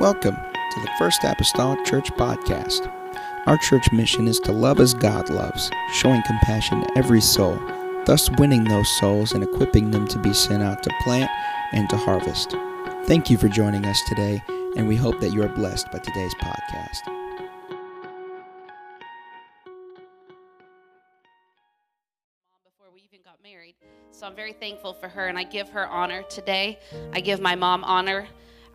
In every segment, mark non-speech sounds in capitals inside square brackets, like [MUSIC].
Welcome to the First Apostolic Church Podcast. Our church mission is to love as God loves, showing compassion to every soul, thus winning those souls and equipping them to be sent out to plant and to harvest. Thank you for joining us today, and we hope that you are blessed by today's podcast. So I'm very thankful for her and I give her honor today. I give my mom honor.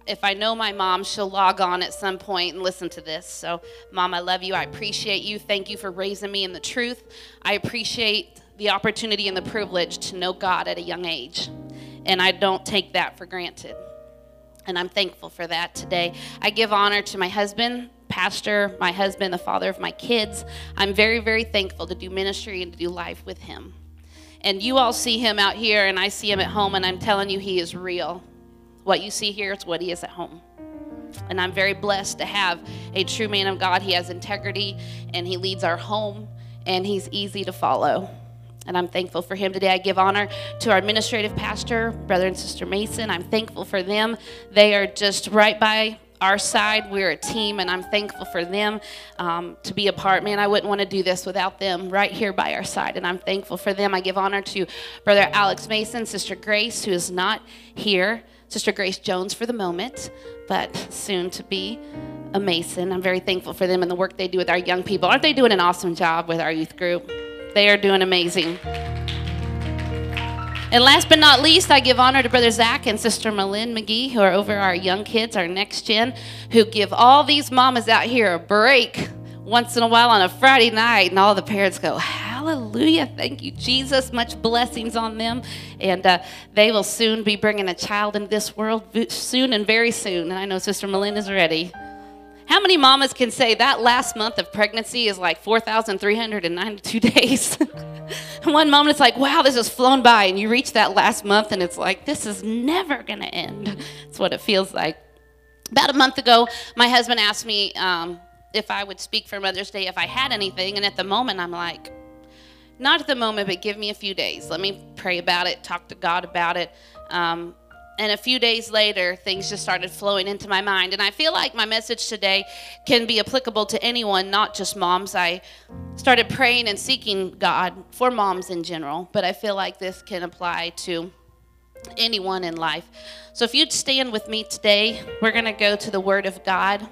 If I know my mom, she'll log on at some point and listen to this. So, mom, I love you. I appreciate you. Thank you for raising me in the truth. I appreciate the opportunity and the privilege to know God at a young age. And I don't take that for granted. And I'm thankful for that today. I give honor to my husband, pastor, my husband, the father of my kids. I'm very, very thankful to do ministry and to do life with him. And you all see him out here, and I see him at home, and I'm telling you, he is real. What you see here is what he is at home. And I'm very blessed to have a true man of God. He has integrity, and he leads our home, and he's easy to follow. And I'm thankful for him today. I give honor to our administrative pastor, brother and sister Mason. I'm thankful for them. They are just right by our side. We're a team, and I'm thankful for them um, to be a part. Man, I wouldn't want to do this without them right here by our side, and I'm thankful for them. I give honor to Brother Alex Mason, Sister Grace, who is not here, Sister Grace Jones for the moment, but soon to be a Mason. I'm very thankful for them and the work they do with our young people. Aren't they doing an awesome job with our youth group? They are doing amazing. And last but not least, I give honor to Brother Zach and Sister Malin McGee, who are over our young kids, our next gen, who give all these mamas out here a break once in a while on a Friday night. And all the parents go, Hallelujah. Thank you, Jesus. Much blessings on them. And uh, they will soon be bringing a child into this world soon and very soon. And I know Sister Malin is ready. How many mamas can say that last month of pregnancy is like 4,392 [LAUGHS] days? One moment it's like, wow, this has flown by. And you reach that last month and it's like, this is never going to end. That's what it feels like. About a month ago, my husband asked me um, if I would speak for Mother's Day if I had anything. And at the moment, I'm like, not at the moment, but give me a few days. Let me pray about it, talk to God about it. Um, and a few days later, things just started flowing into my mind. And I feel like my message today can be applicable to anyone, not just moms. I started praying and seeking God for moms in general, but I feel like this can apply to anyone in life. So if you'd stand with me today, we're going to go to the Word of God.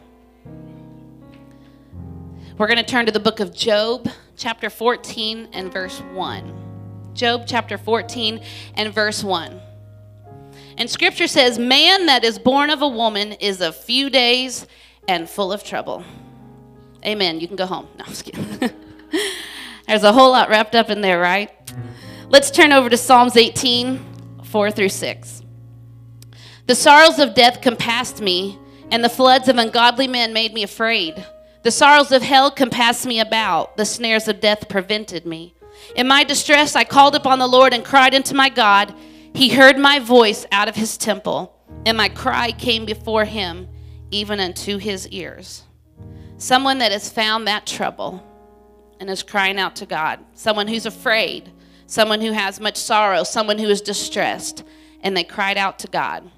We're going to turn to the book of Job, chapter 14 and verse 1. Job chapter 14 and verse 1. And scripture says, Man that is born of a woman is a few days and full of trouble. Amen. You can go home. No, I'm just kidding. [LAUGHS] There's a whole lot wrapped up in there, right? Let's turn over to Psalms 18, 4 through 6. The sorrows of death compassed me, and the floods of ungodly men made me afraid. The sorrows of hell compassed me about, the snares of death prevented me. In my distress, I called upon the Lord and cried unto my God. He heard my voice out of his temple, and my cry came before him, even unto his ears. Someone that has found that trouble and is crying out to God, someone who's afraid, someone who has much sorrow, someone who is distressed, and they cried out to God.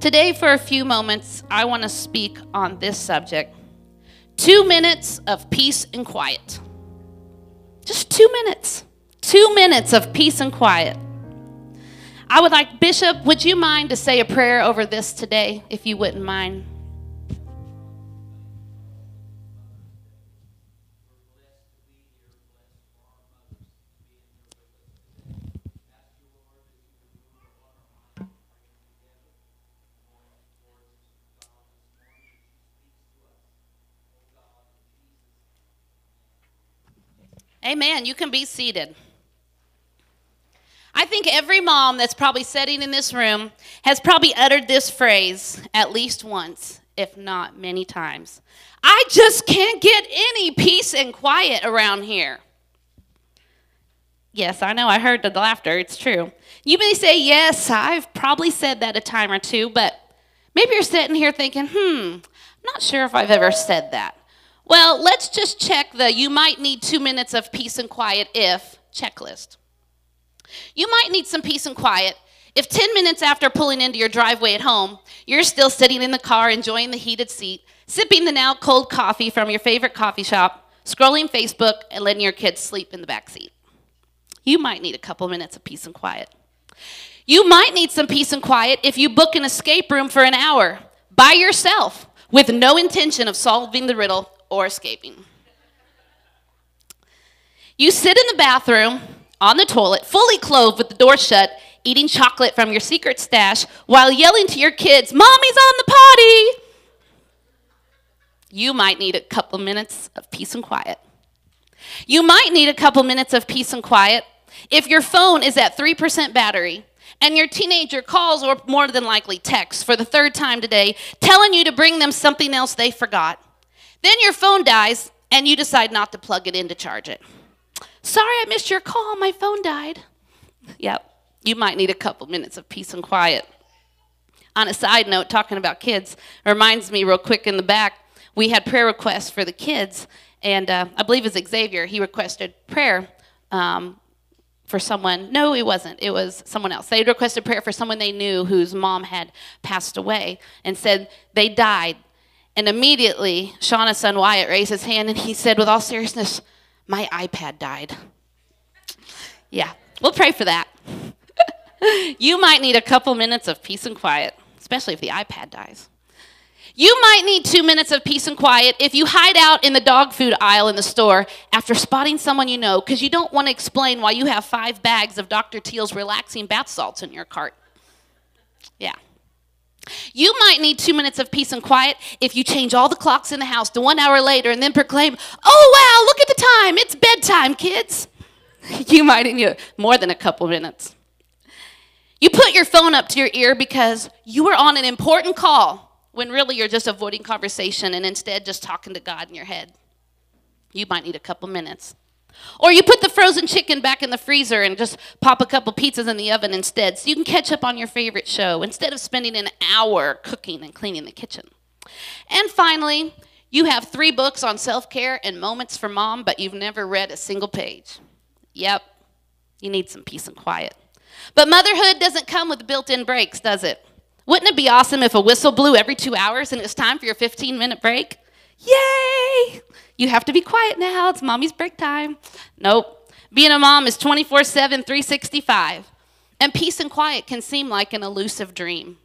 Today, for a few moments, I want to speak on this subject two minutes of peace and quiet. Just two minutes. Two minutes of peace and quiet. I would like, Bishop, would you mind to say a prayer over this today, if you wouldn't mind? Amen. You can be seated. I think every mom that's probably sitting in this room has probably uttered this phrase at least once, if not many times. I just can't get any peace and quiet around here. Yes, I know, I heard the laughter. It's true. You may say, Yes, I've probably said that a time or two, but maybe you're sitting here thinking, Hmm, not sure if I've ever said that. Well, let's just check the you might need two minutes of peace and quiet if checklist. You might need some peace and quiet If 10 minutes after pulling into your driveway at home, you're still sitting in the car enjoying the heated seat, sipping the now cold coffee from your favorite coffee shop, scrolling Facebook, and letting your kids sleep in the back seat, you might need a couple minutes of peace and quiet. You might need some peace and quiet if you book an escape room for an hour by yourself with no intention of solving the riddle or escaping. You sit in the bathroom on the toilet, fully clothed with the door shut, eating chocolate from your secret stash while yelling to your kids, Mommy's on the potty! You might need a couple minutes of peace and quiet. You might need a couple minutes of peace and quiet if your phone is at 3% battery and your teenager calls or more than likely texts for the third time today telling you to bring them something else they forgot. Then your phone dies and you decide not to plug it in to charge it. Sorry I missed your call, my phone died. Yep, you might need a couple minutes of peace and quiet. On a side note, talking about kids, reminds me real quick in the back, we had prayer requests for the kids, and uh, I believe it was Xavier. He requested prayer um, for someone. No, it wasn't. It was someone else. They requested prayer for someone they knew whose mom had passed away and said they died. And immediately, Shauna's son Wyatt raised his hand and he said, with all seriousness, My iPad died. Yeah, we'll pray for that. [LAUGHS] you might need a couple minutes of peace and quiet, especially if the iPad dies. You might need two minutes of peace and quiet if you hide out in the dog food aisle in the store after spotting someone you know because you don't want to explain why you have five bags of Dr. Teal's relaxing bath salts in your cart. Yeah. You might need two minutes of peace and quiet if you change all the clocks in the house to one hour later and then proclaim, Oh, wow, look at the time. It's bedtime, kids. [LAUGHS] You might need more than a couple minutes. You put your phone up to your ear because you were on an important call when really you're just avoiding conversation and instead just talking to God in your head. You might need a couple minutes. Or you put the frozen chicken back in the freezer and just pop a couple pizzas in the oven instead so you can catch up on your favorite show instead of spending an hour cooking and cleaning the kitchen. And finally, you have three books on self care and moments for mom, but you've never read a single page. Yep, you need some peace and quiet. But motherhood doesn't come with built in breaks, does it? Wouldn't it be awesome if a whistle blew every two hours and it was time for your 15 minute break? Yay! You have to be quiet now. It's mommy's break time. Nope. Being a mom is 24 7, 365. And peace and quiet can seem like an elusive dream.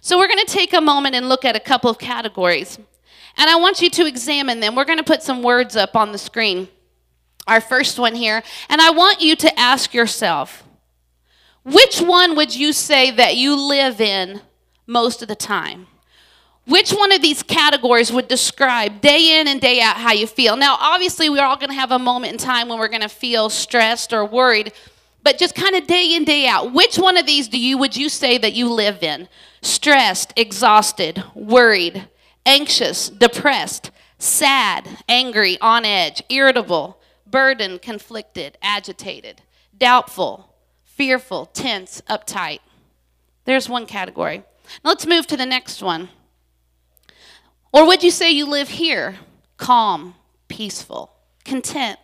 So, we're going to take a moment and look at a couple of categories. And I want you to examine them. We're going to put some words up on the screen. Our first one here. And I want you to ask yourself which one would you say that you live in most of the time? Which one of these categories would describe day in and day out how you feel? Now, obviously, we're all going to have a moment in time when we're going to feel stressed or worried, but just kind of day in, day out. Which one of these do you would you say that you live in? Stressed, exhausted, worried, anxious, depressed, sad, angry, on edge, irritable, burdened, conflicted, agitated, doubtful, fearful, tense, uptight. There's one category. Now let's move to the next one. Or would you say you live here? Calm, peaceful, content,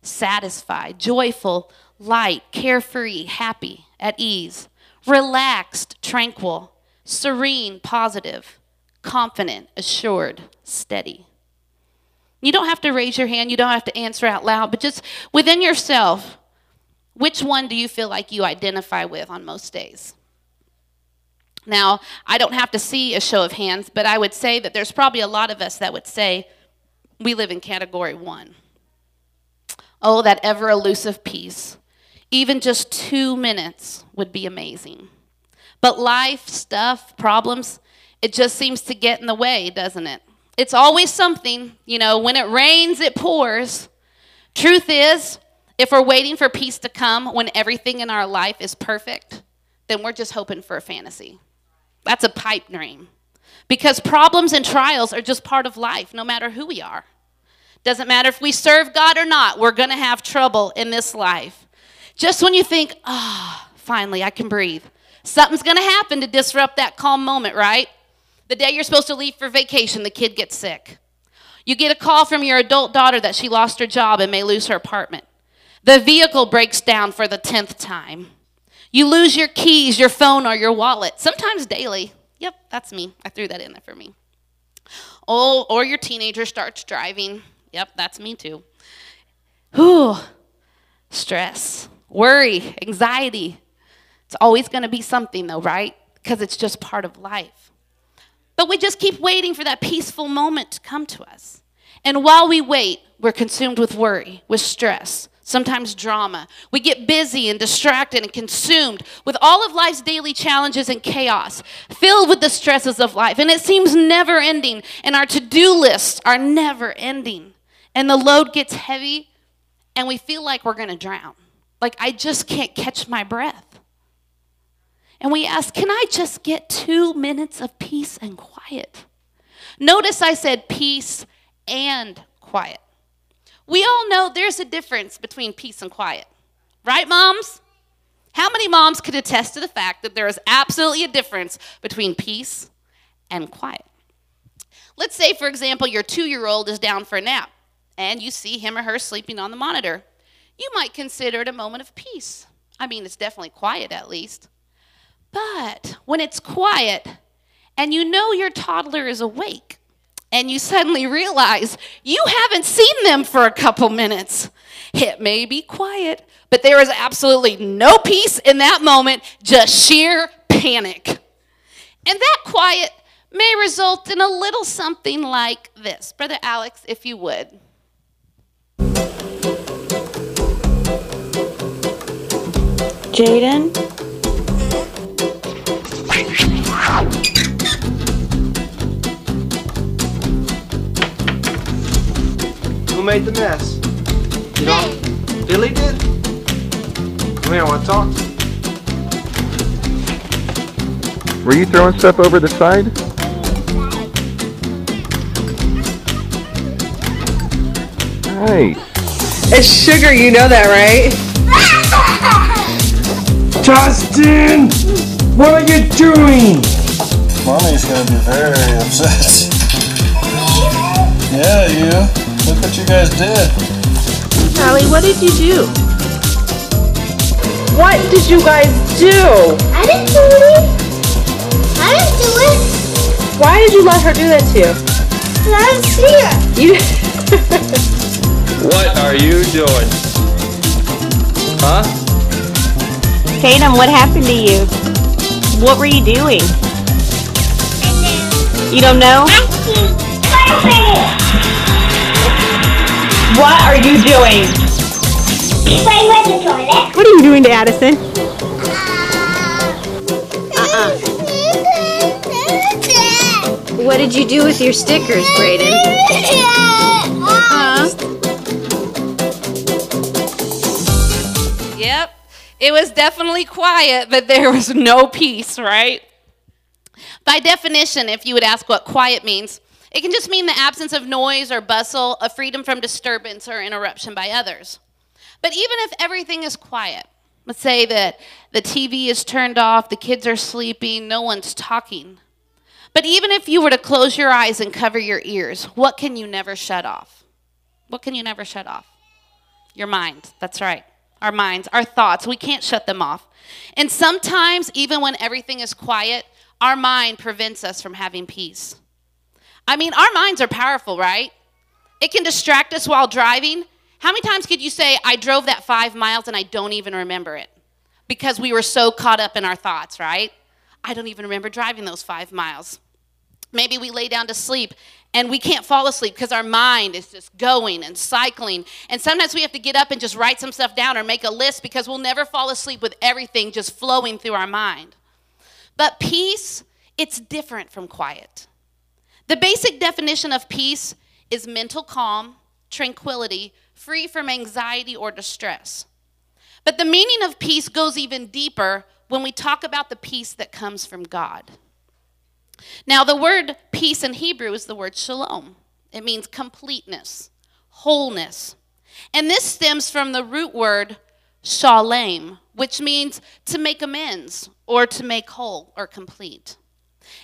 satisfied, joyful, light, carefree, happy, at ease, relaxed, tranquil, serene, positive, confident, assured, steady. You don't have to raise your hand, you don't have to answer out loud, but just within yourself, which one do you feel like you identify with on most days? Now, I don't have to see a show of hands, but I would say that there's probably a lot of us that would say we live in category one. Oh, that ever elusive peace. Even just two minutes would be amazing. But life, stuff, problems, it just seems to get in the way, doesn't it? It's always something, you know, when it rains, it pours. Truth is, if we're waiting for peace to come when everything in our life is perfect, then we're just hoping for a fantasy. That's a pipe dream. Because problems and trials are just part of life, no matter who we are. Doesn't matter if we serve God or not, we're going to have trouble in this life. Just when you think, ah, oh, finally, I can breathe, something's going to happen to disrupt that calm moment, right? The day you're supposed to leave for vacation, the kid gets sick. You get a call from your adult daughter that she lost her job and may lose her apartment. The vehicle breaks down for the 10th time. You lose your keys, your phone, or your wallet, sometimes daily. Yep, that's me. I threw that in there for me. Oh, or your teenager starts driving. Yep, that's me too. Whew. Stress, worry, anxiety. It's always going to be something, though, right? Because it's just part of life. But we just keep waiting for that peaceful moment to come to us. And while we wait, we're consumed with worry, with stress, sometimes drama. We get busy and distracted and consumed with all of life's daily challenges and chaos, filled with the stresses of life. And it seems never ending, and our to do lists are never ending. And the load gets heavy, and we feel like we're going to drown. Like, I just can't catch my breath. And we ask, Can I just get two minutes of peace and quiet? Notice I said peace and quiet. We all know there's a difference between peace and quiet. Right, moms? How many moms could attest to the fact that there is absolutely a difference between peace and quiet? Let's say, for example, your two year old is down for a nap and you see him or her sleeping on the monitor. You might consider it a moment of peace. I mean, it's definitely quiet at least. But when it's quiet and you know your toddler is awake, and you suddenly realize you haven't seen them for a couple minutes. It may be quiet, but there is absolutely no peace in that moment, just sheer panic. And that quiet may result in a little something like this. Brother Alex, if you would. Jaden? Made the mess? You know, Billy did? Come here, I want to talk to you. Were you throwing stuff over the side? Nice. It's sugar, you know that, right? Justin! What are you doing? Mommy's gonna be very upset. yeah, you. Look what you guys did. Allie, what did you do? What did you guys do? I didn't do it. I didn't do it. Why did you let her do that to you? I didn't see her. You. [LAUGHS] What are you doing? Huh? Tatum, what happened to you? What were you doing? You don't know? What are you doing? Playing with the toilet. What are you doing to Addison? Uh-uh. What did you do with your stickers, Brayden? Huh? Yep. It was definitely quiet, but there was no peace, right? By definition, if you would ask what quiet means, it can just mean the absence of noise or bustle, a freedom from disturbance or interruption by others. But even if everything is quiet, let's say that the TV is turned off, the kids are sleeping, no one's talking. But even if you were to close your eyes and cover your ears, what can you never shut off? What can you never shut off? Your mind. That's right. Our minds, our thoughts. We can't shut them off. And sometimes, even when everything is quiet, our mind prevents us from having peace. I mean, our minds are powerful, right? It can distract us while driving. How many times could you say, I drove that five miles and I don't even remember it? Because we were so caught up in our thoughts, right? I don't even remember driving those five miles. Maybe we lay down to sleep and we can't fall asleep because our mind is just going and cycling. And sometimes we have to get up and just write some stuff down or make a list because we'll never fall asleep with everything just flowing through our mind. But peace, it's different from quiet. The basic definition of peace is mental calm, tranquility, free from anxiety or distress. But the meaning of peace goes even deeper when we talk about the peace that comes from God. Now, the word peace in Hebrew is the word shalom. It means completeness, wholeness. And this stems from the root word shalem, which means to make amends or to make whole or complete.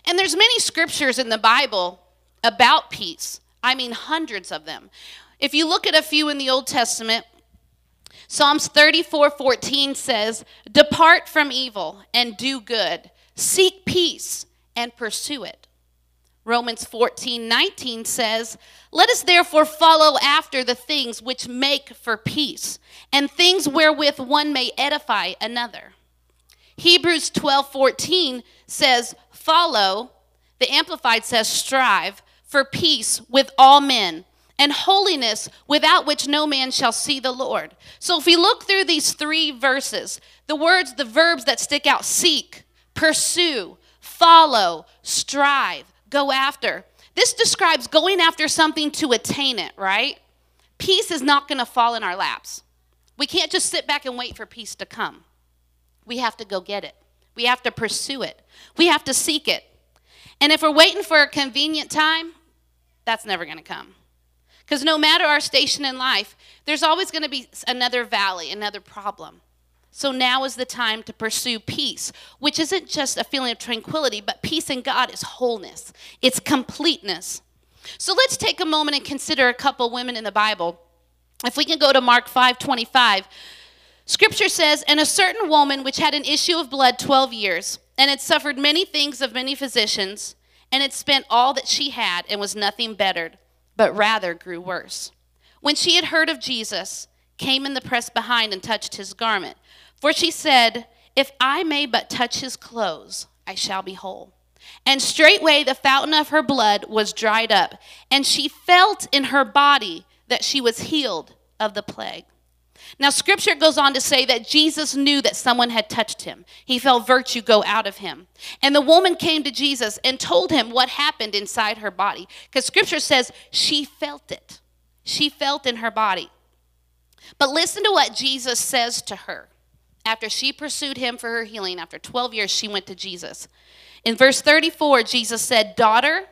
And there's many scriptures in the Bible about peace. I mean, hundreds of them. If you look at a few in the Old Testament, Psalms 34 14 says, Depart from evil and do good, seek peace and pursue it. Romans 14 19 says, Let us therefore follow after the things which make for peace, and things wherewith one may edify another. Hebrews 12 14 says, Follow, the Amplified says, strive for peace with all men and holiness without which no man shall see the Lord. So if we look through these three verses, the words, the verbs that stick out seek, pursue, follow, strive, go after. This describes going after something to attain it, right? Peace is not going to fall in our laps. We can't just sit back and wait for peace to come. We have to go get it. We have to pursue it. We have to seek it. And if we're waiting for a convenient time, that's never going to come. Because no matter our station in life, there's always going to be another valley, another problem. So now is the time to pursue peace, which isn't just a feeling of tranquility, but peace in God is wholeness, it's completeness. So let's take a moment and consider a couple women in the Bible. If we can go to Mark 5 25, scripture says, And a certain woman which had an issue of blood 12 years, and had suffered many things of many physicians, and had spent all that she had, and was nothing bettered, but rather grew worse. When she had heard of Jesus, came in the press behind and touched his garment. For she said, If I may but touch his clothes, I shall be whole. And straightway the fountain of her blood was dried up, and she felt in her body that she was healed of the plague. Now, scripture goes on to say that Jesus knew that someone had touched him. He felt virtue go out of him. And the woman came to Jesus and told him what happened inside her body. Because scripture says she felt it, she felt in her body. But listen to what Jesus says to her. After she pursued him for her healing, after 12 years, she went to Jesus. In verse 34, Jesus said, Daughter,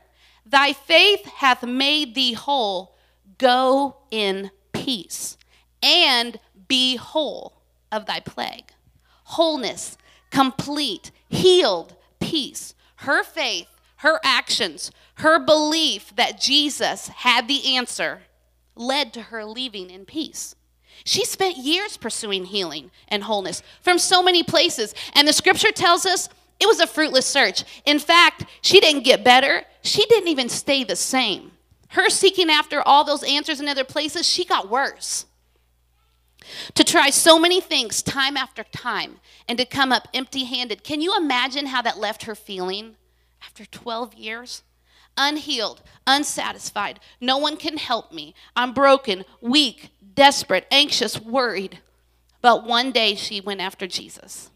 thy faith hath made thee whole. Go in peace and be whole of thy plague. Wholeness, complete, healed, peace. Her faith, her actions, her belief that Jesus had the answer led to her leaving in peace. She spent years pursuing healing and wholeness from so many places. And the scripture tells us it was a fruitless search. In fact, she didn't get better, she didn't even stay the same. Her seeking after all those answers in other places, she got worse. To try so many things time after time and to come up empty handed. Can you imagine how that left her feeling after 12 years? Unhealed, unsatisfied. No one can help me. I'm broken, weak, desperate, anxious, worried. But one day she went after Jesus.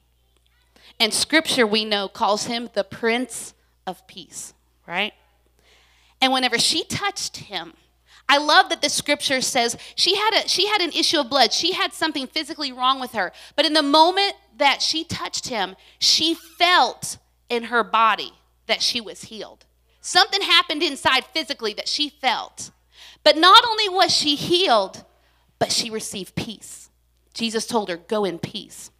And scripture, we know, calls him the Prince of Peace, right? And whenever she touched him, I love that the scripture says she had a she had an issue of blood. She had something physically wrong with her. But in the moment that she touched him, she felt in her body that she was healed. Something happened inside physically that she felt. But not only was she healed, but she received peace. Jesus told her, Go in peace.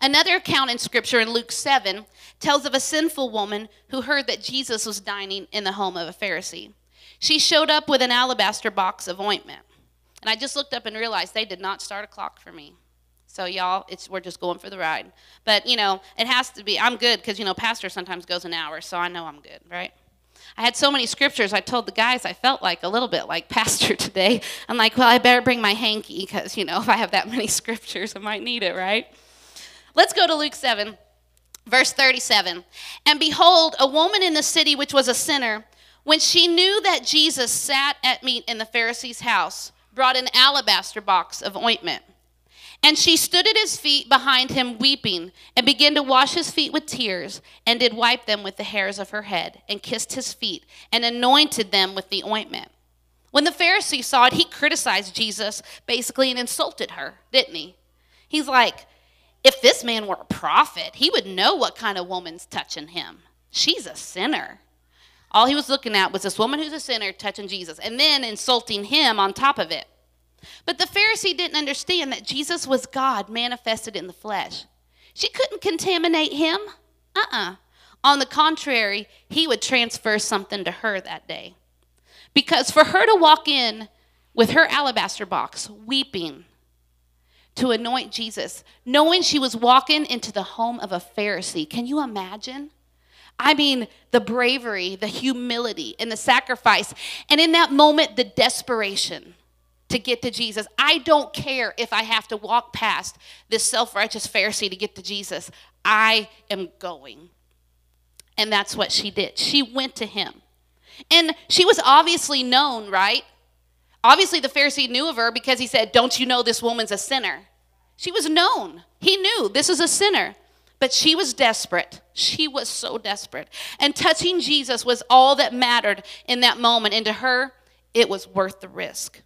Another account in Scripture in Luke 7 tells of a sinful woman who heard that Jesus was dining in the home of a Pharisee. She showed up with an alabaster box of ointment. And I just looked up and realized they did not start a clock for me. So y'all, it's we're just going for the ride. But you know, it has to be. I'm good because you know, pastor sometimes goes an hour, so I know I'm good, right? I had so many scriptures. I told the guys I felt like a little bit like [LAUGHS] pastor today. I'm like, well, I better bring my hanky because, you know, if I have that many [LAUGHS] scriptures, I might need it, right? Let's go to Luke 7, verse 37. And behold, a woman in the city which was a sinner, when she knew that Jesus sat at meat in the Pharisee's house, brought an alabaster box of ointment and she stood at his feet behind him, weeping, and began to wash his feet with tears, and did wipe them with the hairs of her head, and kissed his feet, and anointed them with the ointment. When the Pharisee saw it, he criticized Jesus basically and insulted her, didn't he? He's like, if this man were a prophet, he would know what kind of woman's touching him. She's a sinner. All he was looking at was this woman who's a sinner touching Jesus, and then insulting him on top of it. But the Pharisee didn't understand that Jesus was God manifested in the flesh. She couldn't contaminate him. Uh uh-uh. uh On the contrary, he would transfer something to her that day. Because for her to walk in with her alabaster box, weeping, to anoint Jesus, knowing she was walking into the home of a Pharisee. Can you imagine? I mean, the bravery, the humility, and the sacrifice. And in that moment, the desperation to get to Jesus. I don't care if I have to walk past this self righteous Pharisee to get to Jesus. I am going. And that's what she did. She went to him. And she was obviously known, right? Obviously, the Pharisee knew of her because he said, Don't you know this woman's a sinner? She was known. He knew this is a sinner. But she was desperate. She was so desperate. And touching Jesus was all that mattered in that moment. And to her, it was worth the risk.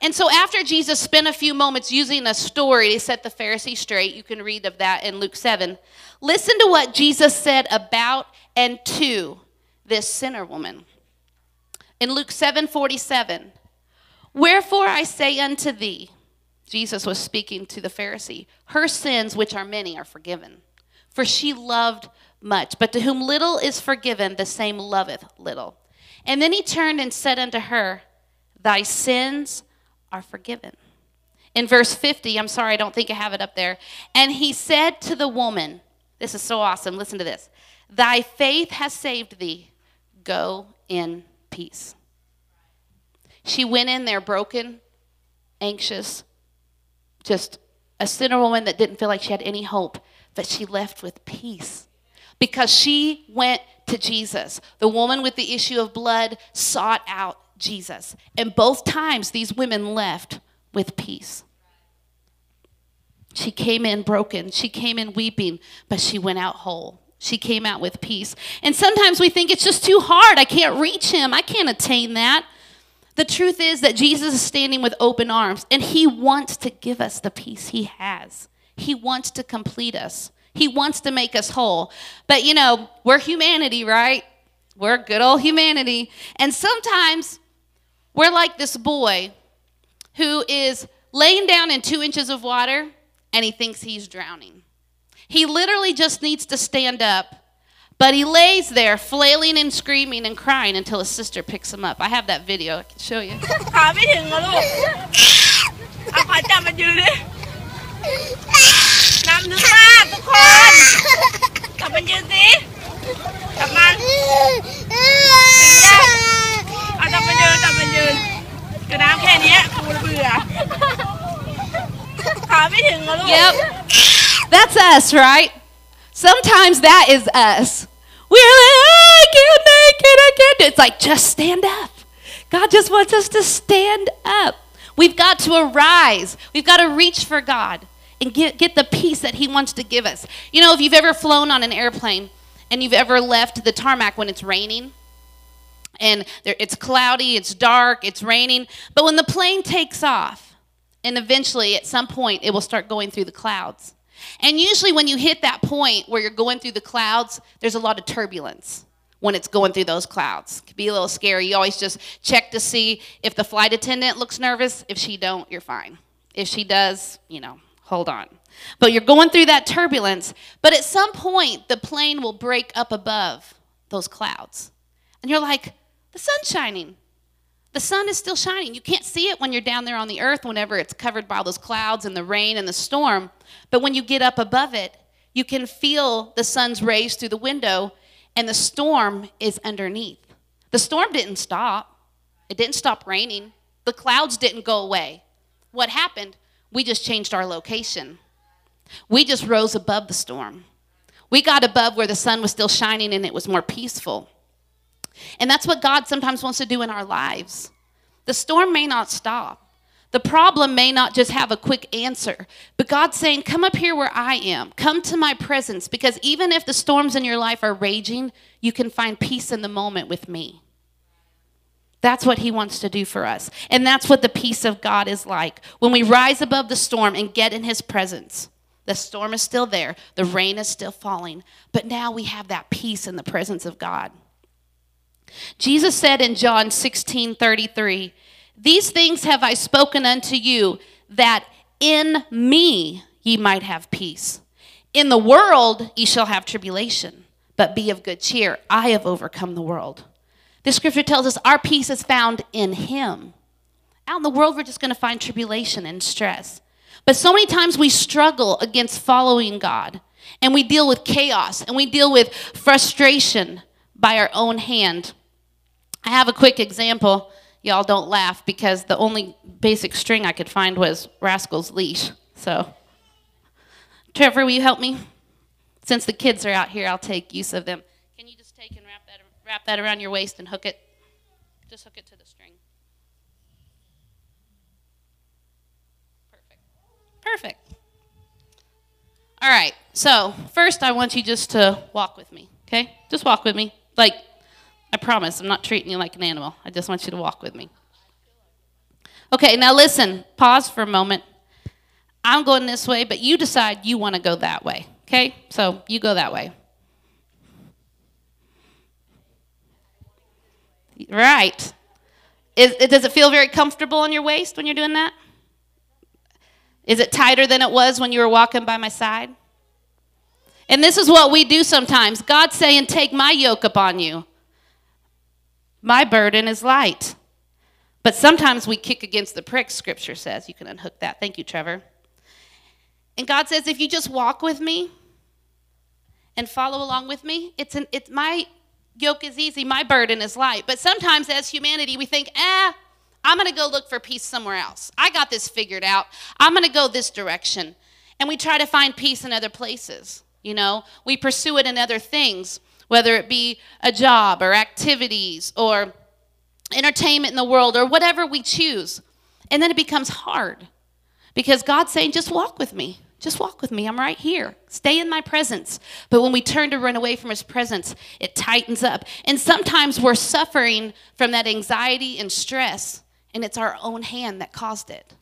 And so, after Jesus spent a few moments using a story to set the Pharisee straight, you can read of that in Luke 7. Listen to what Jesus said about and to this sinner woman. In Luke 7 47, Wherefore I say unto thee, Jesus was speaking to the Pharisee, her sins, which are many, are forgiven. For she loved much, but to whom little is forgiven, the same loveth little. And then he turned and said unto her, Thy sins are forgiven. In verse 50, I'm sorry, I don't think I have it up there. And he said to the woman, This is so awesome. Listen to this. Thy faith has saved thee. Go in peace. She went in there broken, anxious, just a sinner woman that didn't feel like she had any hope, but she left with peace because she went to Jesus. The woman with the issue of blood sought out Jesus. And both times these women left with peace. She came in broken, she came in weeping, but she went out whole. She came out with peace. And sometimes we think it's just too hard. I can't reach him. I can't attain that. The truth is that Jesus is standing with open arms and he wants to give us the peace he has. He wants to complete us. He wants to make us whole. But you know, we're humanity, right? We're good old humanity. And sometimes we're like this boy who is laying down in two inches of water and he thinks he's drowning. He literally just needs to stand up, but he lays there flailing and screaming and crying until his sister picks him up. I have that video, I can show you. [LAUGHS] ขาไม่ถึงนะลูกเอาขอจับมันยืนดิน้ำนึกมากทุกคนจับมันยืนสิจับมันถึงยังเอาจับมันยืนจับมันยืนกระน้ำแค่เนี้ยกูเบื่อขาไม่ถึงนะลูก Yep. That's us, right? Sometimes that is us. We're like, "Oh, I can't make it, I can't do it. It's like, just stand up. God just wants us to stand up. We've got to arise. We've got to reach for God and get, get the peace that He wants to give us. You know, if you've ever flown on an airplane and you've ever left the tarmac when it's raining, and there, it's cloudy, it's dark, it's raining, but when the plane takes off, and eventually at some point it will start going through the clouds. And usually, when you hit that point where you're going through the clouds, there's a lot of turbulence when it's going through those clouds. It can be a little scary. You always just check to see if the flight attendant looks nervous. If she don't, you're fine. If she does, you know, hold on. But you're going through that turbulence. But at some point, the plane will break up above those clouds. And you're like, the sun's shining. The sun is still shining. You can't see it when you're down there on the earth whenever it's covered by all those clouds and the rain and the storm. But when you get up above it, you can feel the sun's rays through the window and the storm is underneath. The storm didn't stop, it didn't stop raining. The clouds didn't go away. What happened? We just changed our location. We just rose above the storm. We got above where the sun was still shining and it was more peaceful. And that's what God sometimes wants to do in our lives. The storm may not stop. The problem may not just have a quick answer, but God's saying, Come up here where I am. Come to my presence, because even if the storms in your life are raging, you can find peace in the moment with me. That's what He wants to do for us. And that's what the peace of God is like. When we rise above the storm and get in His presence, the storm is still there, the rain is still falling, but now we have that peace in the presence of God. Jesus said in John 16 33, These things have I spoken unto you, that in me ye might have peace. In the world ye shall have tribulation, but be of good cheer. I have overcome the world. The scripture tells us our peace is found in him. Out in the world, we're just going to find tribulation and stress. But so many times we struggle against following God and we deal with chaos and we deal with frustration by our own hand. I have a quick example. Y'all don't laugh because the only basic string I could find was Rascal's leash. So, Trevor, will you help me? Since the kids are out here, I'll take use of them. Can you just take and wrap that, wrap that around your waist and hook it? Just hook it to the string. Perfect. Perfect. All right. So, first, I want you just to walk with me, okay? Just walk with me. Like, I promise, I'm not treating you like an animal. I just want you to walk with me. Okay, now listen, pause for a moment. I'm going this way, but you decide you want to go that way, okay? So, you go that way. Right. Is, does it feel very comfortable on your waist when you're doing that? Is it tighter than it was when you were walking by my side? And this is what we do sometimes. God's saying, Take my yoke upon you. My burden is light. But sometimes we kick against the pricks, scripture says. You can unhook that. Thank you, Trevor. And God says, If you just walk with me and follow along with me, it's, an, it's my yoke is easy, my burden is light. But sometimes as humanity, we think, ah, I'm going to go look for peace somewhere else. I got this figured out. I'm going to go this direction. And we try to find peace in other places. You know, we pursue it in other things, whether it be a job or activities or entertainment in the world or whatever we choose. And then it becomes hard because God's saying, just walk with me. Just walk with me. I'm right here. Stay in my presence. But when we turn to run away from his presence, it tightens up. And sometimes we're suffering from that anxiety and stress, and it's our own hand that caused it.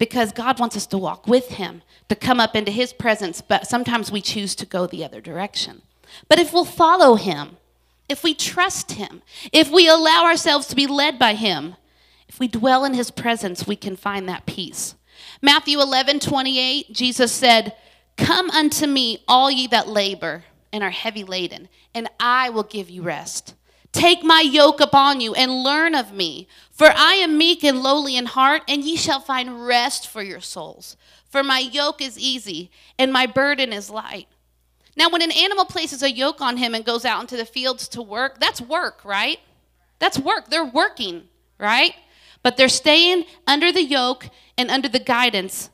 Because God wants us to walk with him, to come up into his presence, but sometimes we choose to go the other direction. But if we'll follow him, if we trust him, if we allow ourselves to be led by him, if we dwell in his presence, we can find that peace. Matthew 11, 28, Jesus said, Come unto me, all ye that labor and are heavy laden, and I will give you rest. Take my yoke upon you and learn of me, for I am meek and lowly in heart, and ye shall find rest for your souls. For my yoke is easy and my burden is light. Now, when an animal places a yoke on him and goes out into the fields to work, that's work, right? That's work. They're working, right? But they're staying under the yoke and under the guidance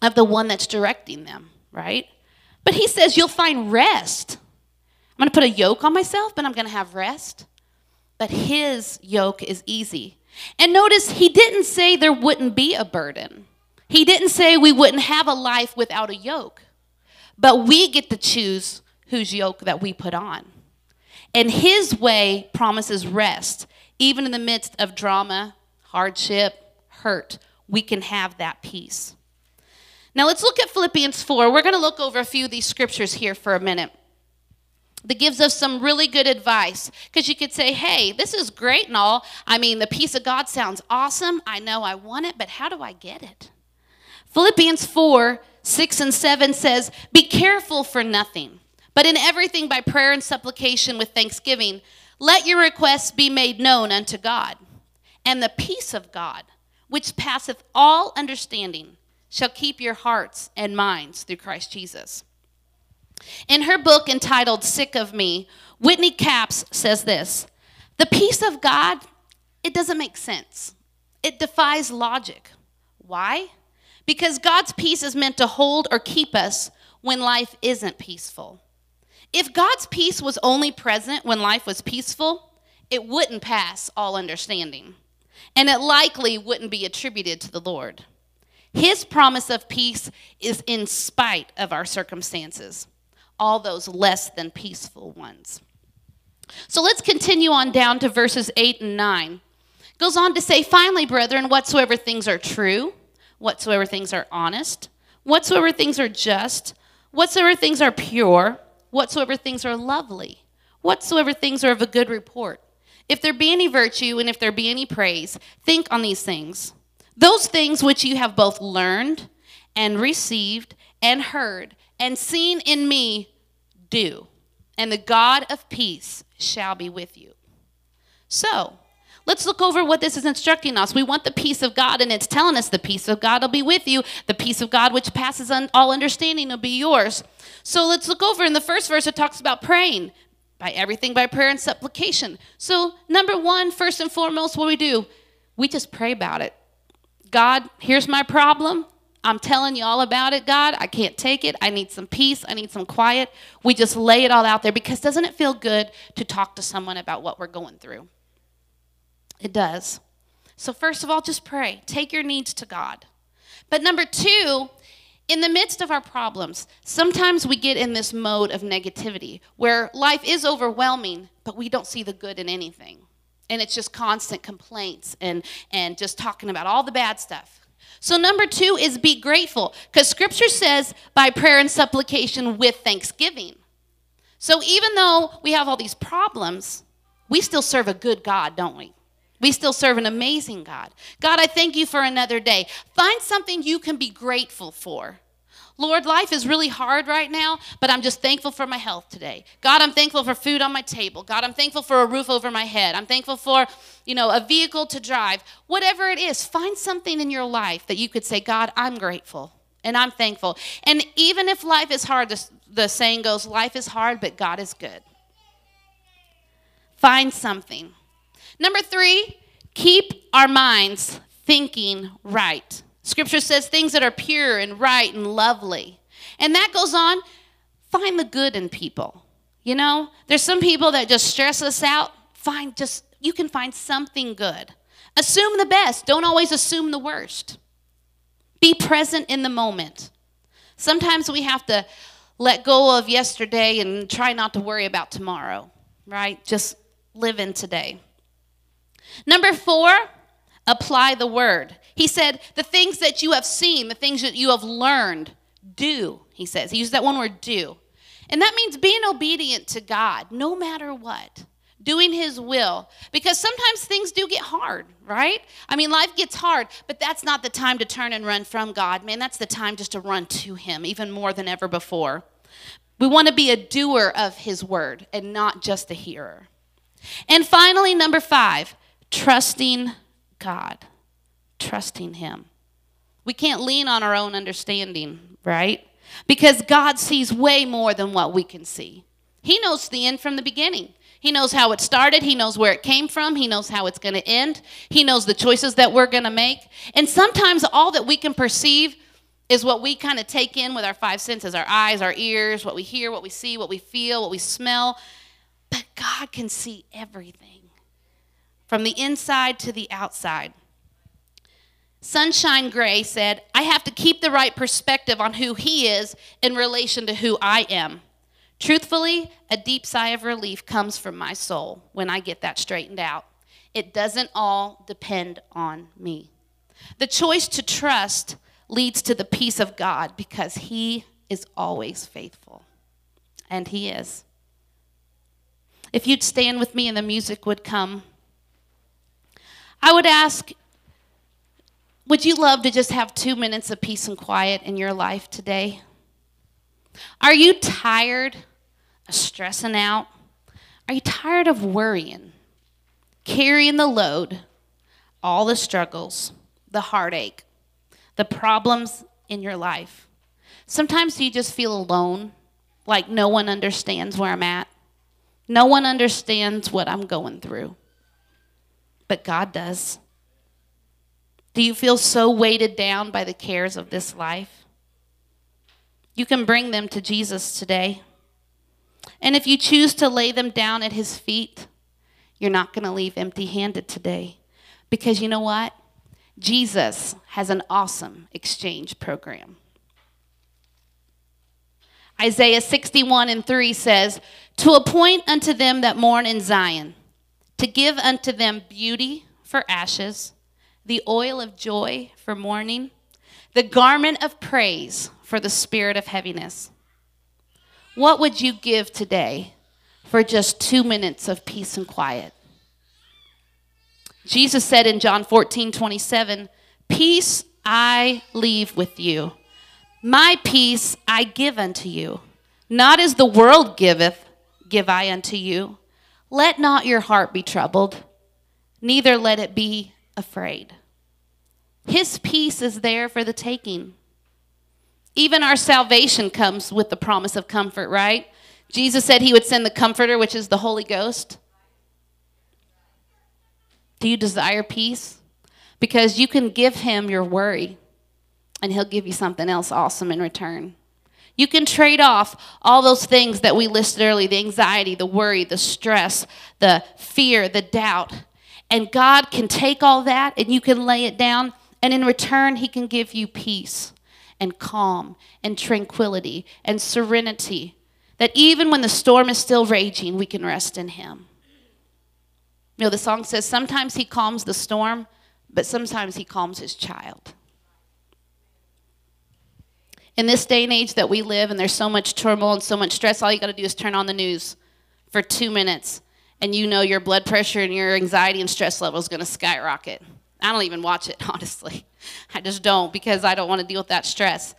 of the one that's directing them, right? But he says you'll find rest. I'm going to put a yoke on myself, but I'm going to have rest. But his yoke is easy. And notice he didn't say there wouldn't be a burden. He didn't say we wouldn't have a life without a yoke. But we get to choose whose yoke that we put on. And his way promises rest, even in the midst of drama, hardship, hurt. We can have that peace. Now let's look at Philippians 4. We're going to look over a few of these scriptures here for a minute that gives us some really good advice. Because you could say, hey, this is great and all. I mean, the peace of God sounds awesome. I know I want it, but how do I get it? Philippians 4 6 and 7 says, Be careful for nothing, but in everything by prayer and supplication with thanksgiving, let your requests be made known unto God. And the peace of God, which passeth all understanding, shall keep your hearts and minds through Christ Jesus. In her book entitled Sick of Me, Whitney Capps says this The peace of God, it doesn't make sense. It defies logic. Why? Because God's peace is meant to hold or keep us when life isn't peaceful. If God's peace was only present when life was peaceful, it wouldn't pass all understanding, and it likely wouldn't be attributed to the Lord. His promise of peace is in spite of our circumstances all those less than peaceful ones. So let's continue on down to verses 8 and 9. Goes on to say, Finally, brethren, whatsoever things are true, whatsoever things are honest, whatsoever things are just, whatsoever things are pure, whatsoever things are lovely, whatsoever things are of a good report. If there be any virtue and if there be any praise, think on these things. Those things which you have both learned and received and heard and seen in me, do, and the God of peace shall be with you. So, Let's look over what this is instructing us. We want the peace of God, and it's telling us the peace of God will be with you. The peace of God, which passes un- all understanding, will be yours. So let's look over in the first verse, it talks about praying by everything by prayer and supplication. So, number one, first and foremost, what we do, we just pray about it. God, here's my problem. I'm telling you all about it, God. I can't take it. I need some peace. I need some quiet. We just lay it all out there because doesn't it feel good to talk to someone about what we're going through? It does. So, first of all, just pray. Take your needs to God. But number two, in the midst of our problems, sometimes we get in this mode of negativity where life is overwhelming, but we don't see the good in anything. And it's just constant complaints and, and just talking about all the bad stuff. So, number two is be grateful, because scripture says by prayer and supplication with thanksgiving. So, even though we have all these problems, we still serve a good God, don't we? We still serve an amazing God. God, I thank you for another day. Find something you can be grateful for. Lord, life is really hard right now, but I'm just thankful for my health today. God, I'm thankful for food on my table. God, I'm thankful for a roof over my head. I'm thankful for, you know, a vehicle to drive. Whatever it is, find something in your life that you could say, God, I'm grateful and I'm thankful. And even if life is hard, the, the saying goes, life is hard, but God is good. Find something. Number three, keep our minds thinking right. Scripture says things that are pure and right and lovely. And that goes on, find the good in people. You know, there's some people that just stress us out. Find just, you can find something good. Assume the best, don't always assume the worst. Be present in the moment. Sometimes we have to let go of yesterday and try not to worry about tomorrow, right? Just live in today. Number four, apply the word. He said, the things that you have seen, the things that you have learned, do, he says. He used that one word, do. And that means being obedient to God no matter what, doing his will. Because sometimes things do get hard, right? I mean, life gets hard, but that's not the time to turn and run from God, man. That's the time just to run to him, even more than ever before. We want to be a doer of his word and not just a hearer. And finally, number five, trusting God, trusting Him. We can't lean on our own understanding, right? Because God sees way more than what we can see. He knows the end from the beginning. He knows how it started. He knows where it came from. He knows how it's going to end. He knows the choices that we're going to make. And sometimes all that we can perceive is what we kind of take in with our five senses our eyes, our ears, what we hear, what we see, what we feel, what we smell. But God can see everything from the inside to the outside. Sunshine Gray said, I have to keep the right perspective on who he is in relation to who I am. Truthfully, a deep sigh of relief comes from my soul when I get that straightened out. It doesn't all depend on me. The choice to trust leads to the peace of God because he is always faithful. And he is. If you'd stand with me and the music would come. I would ask Would you love to just have two minutes of peace and quiet in your life today? Are you tired of stressing out? Are you tired of worrying, carrying the load, all the struggles, the heartache, the problems in your life? Sometimes you just feel alone, like no one understands where I'm at. No one understands what I'm going through but God does. Do you feel so weighted down by the cares of this life? You can bring them to Jesus today. And if you choose to lay them down at his feet, you're not going to leave empty handed today. Because you know what? Jesus has an awesome exchange program. Isaiah 61 and 3 says, To appoint unto them that mourn in Zion, to give unto them beauty for ashes, the oil of joy for mourning, the garment of praise for the spirit of heaviness. What would you give today for just two minutes of peace and quiet? Jesus said in John 14, 27, Peace I leave with you. My peace I give unto you. Not as the world giveth, give I unto you. Let not your heart be troubled, neither let it be afraid. His peace is there for the taking. Even our salvation comes with the promise of comfort, right? Jesus said he would send the comforter, which is the Holy Ghost. Do you desire peace? Because you can give him your worry, and he'll give you something else awesome in return. You can trade off all those things that we listed earlier the anxiety, the worry, the stress, the fear, the doubt. And God can take all that and you can lay it down, and in return, He can give you peace and calm and tranquility and serenity. That even when the storm is still raging, we can rest in Him. You know, the song says sometimes He calms the storm, but sometimes He calms His child in this day and age that we live and there's so much turmoil and so much stress, all you got to do is turn on the news for two minutes and you know your blood pressure and your anxiety and stress level is going to skyrocket. I don't even watch it, [LAUGHS] honestly. I just don't because I don't want to deal with that stress.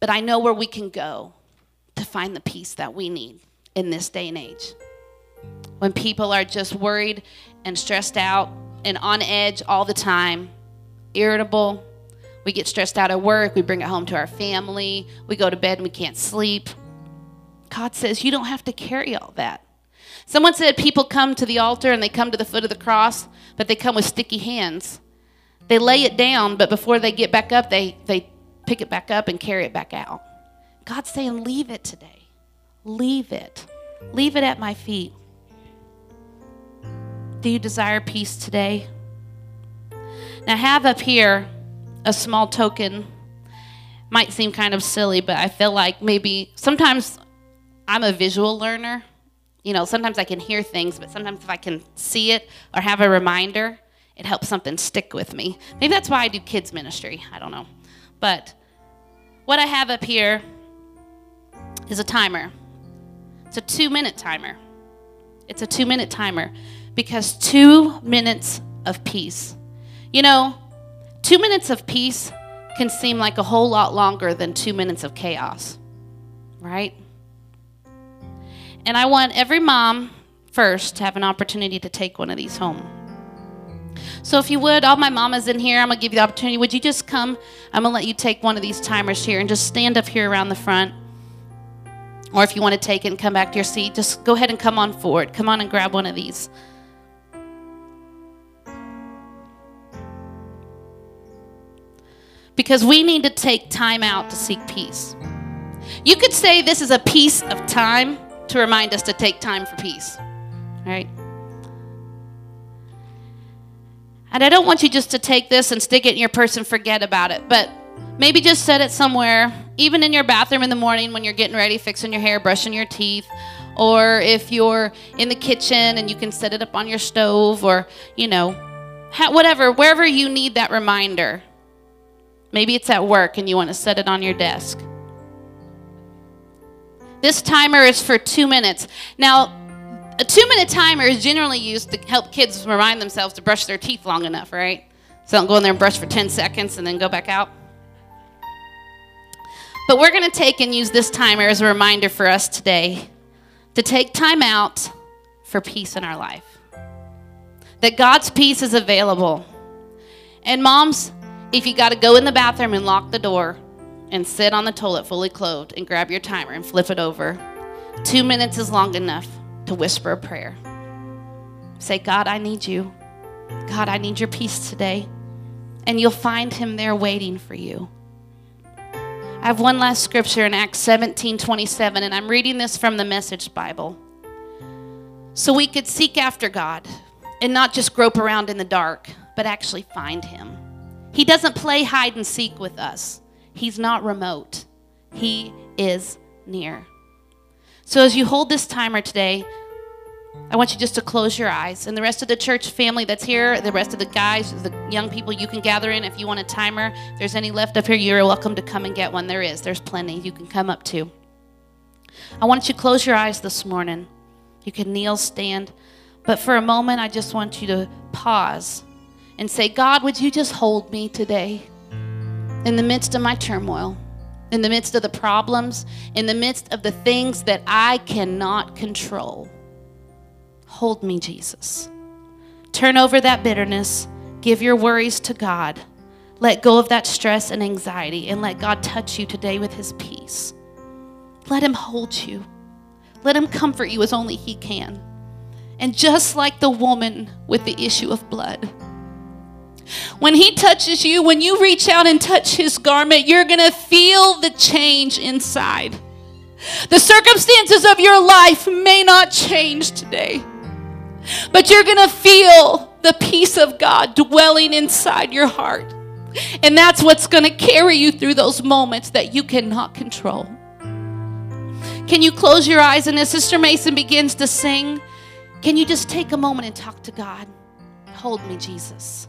But I know where we can go to find the peace that we need in this day and age. When people are just worried and stressed out and on edge all the time, irritable, we get stressed out at work. We bring it home to our family. We go to bed and we can't sleep. God says you don't have to carry all that. Someone said people come to the altar and they come to the foot of the cross, but they come with sticky hands. They lay it down, but before they get back up, they, they pick it back up and carry it back out. God's saying, Leave it today. Leave it. Leave it at my feet. Do you desire peace today? Now, have up here a small token might seem kind of silly, but I feel like maybe sometimes I'm a visual learner. You know, sometimes I can hear things, but sometimes if I can see it or have a reminder, it helps something stick with me. Maybe that's why I do kids ministry. I don't know. But what I have up here is a timer. It's a two minute timer. It's a two minute timer because two minutes of peace. You know, Two minutes of peace can seem like a whole lot longer than two minutes of chaos, right? And I want every mom first to have an opportunity to take one of these home. So if you would, all my mamas in here, I'm gonna give you the opportunity. Would you just come? I'm gonna let you take one of these timers here and just stand up here around the front. Or if you want to take it and come back to your seat, just go ahead and come on forward. Come on and grab one of these. because we need to take time out to seek peace. You could say this is a piece of time to remind us to take time for peace, right? And I don't want you just to take this and stick it in your purse and forget about it, but maybe just set it somewhere, even in your bathroom in the morning when you're getting ready, fixing your hair, brushing your teeth, or if you're in the kitchen and you can set it up on your stove, or, you know, whatever, wherever you need that reminder Maybe it's at work and you want to set it on your desk. This timer is for two minutes. Now, a two minute timer is generally used to help kids remind themselves to brush their teeth long enough, right? So don't go in there and brush for 10 seconds and then go back out. But we're going to take and use this timer as a reminder for us today to take time out for peace in our life. That God's peace is available. And moms, if you got to go in the bathroom and lock the door and sit on the toilet fully clothed and grab your timer and flip it over, two minutes is long enough to whisper a prayer. Say, God, I need you. God, I need your peace today. And you'll find him there waiting for you. I have one last scripture in Acts 17 27, and I'm reading this from the Message Bible. So we could seek after God and not just grope around in the dark, but actually find him. He doesn't play hide and seek with us. He's not remote. He is near. So as you hold this timer today, I want you just to close your eyes. And the rest of the church family that's here, the rest of the guys, the young people, you can gather in. If you want a timer, if there's any left up here, you're welcome to come and get one. There is. There's plenty you can come up to. I want you to close your eyes this morning. You can kneel, stand. But for a moment, I just want you to pause and say, God, would you just hold me today in the midst of my turmoil, in the midst of the problems, in the midst of the things that I cannot control? Hold me, Jesus. Turn over that bitterness. Give your worries to God. Let go of that stress and anxiety and let God touch you today with his peace. Let him hold you. Let him comfort you as only he can. And just like the woman with the issue of blood, when he touches you, when you reach out and touch his garment, you're going to feel the change inside. The circumstances of your life may not change today, but you're going to feel the peace of God dwelling inside your heart. And that's what's going to carry you through those moments that you cannot control. Can you close your eyes and as Sister Mason begins to sing, can you just take a moment and talk to God? Hold me, Jesus.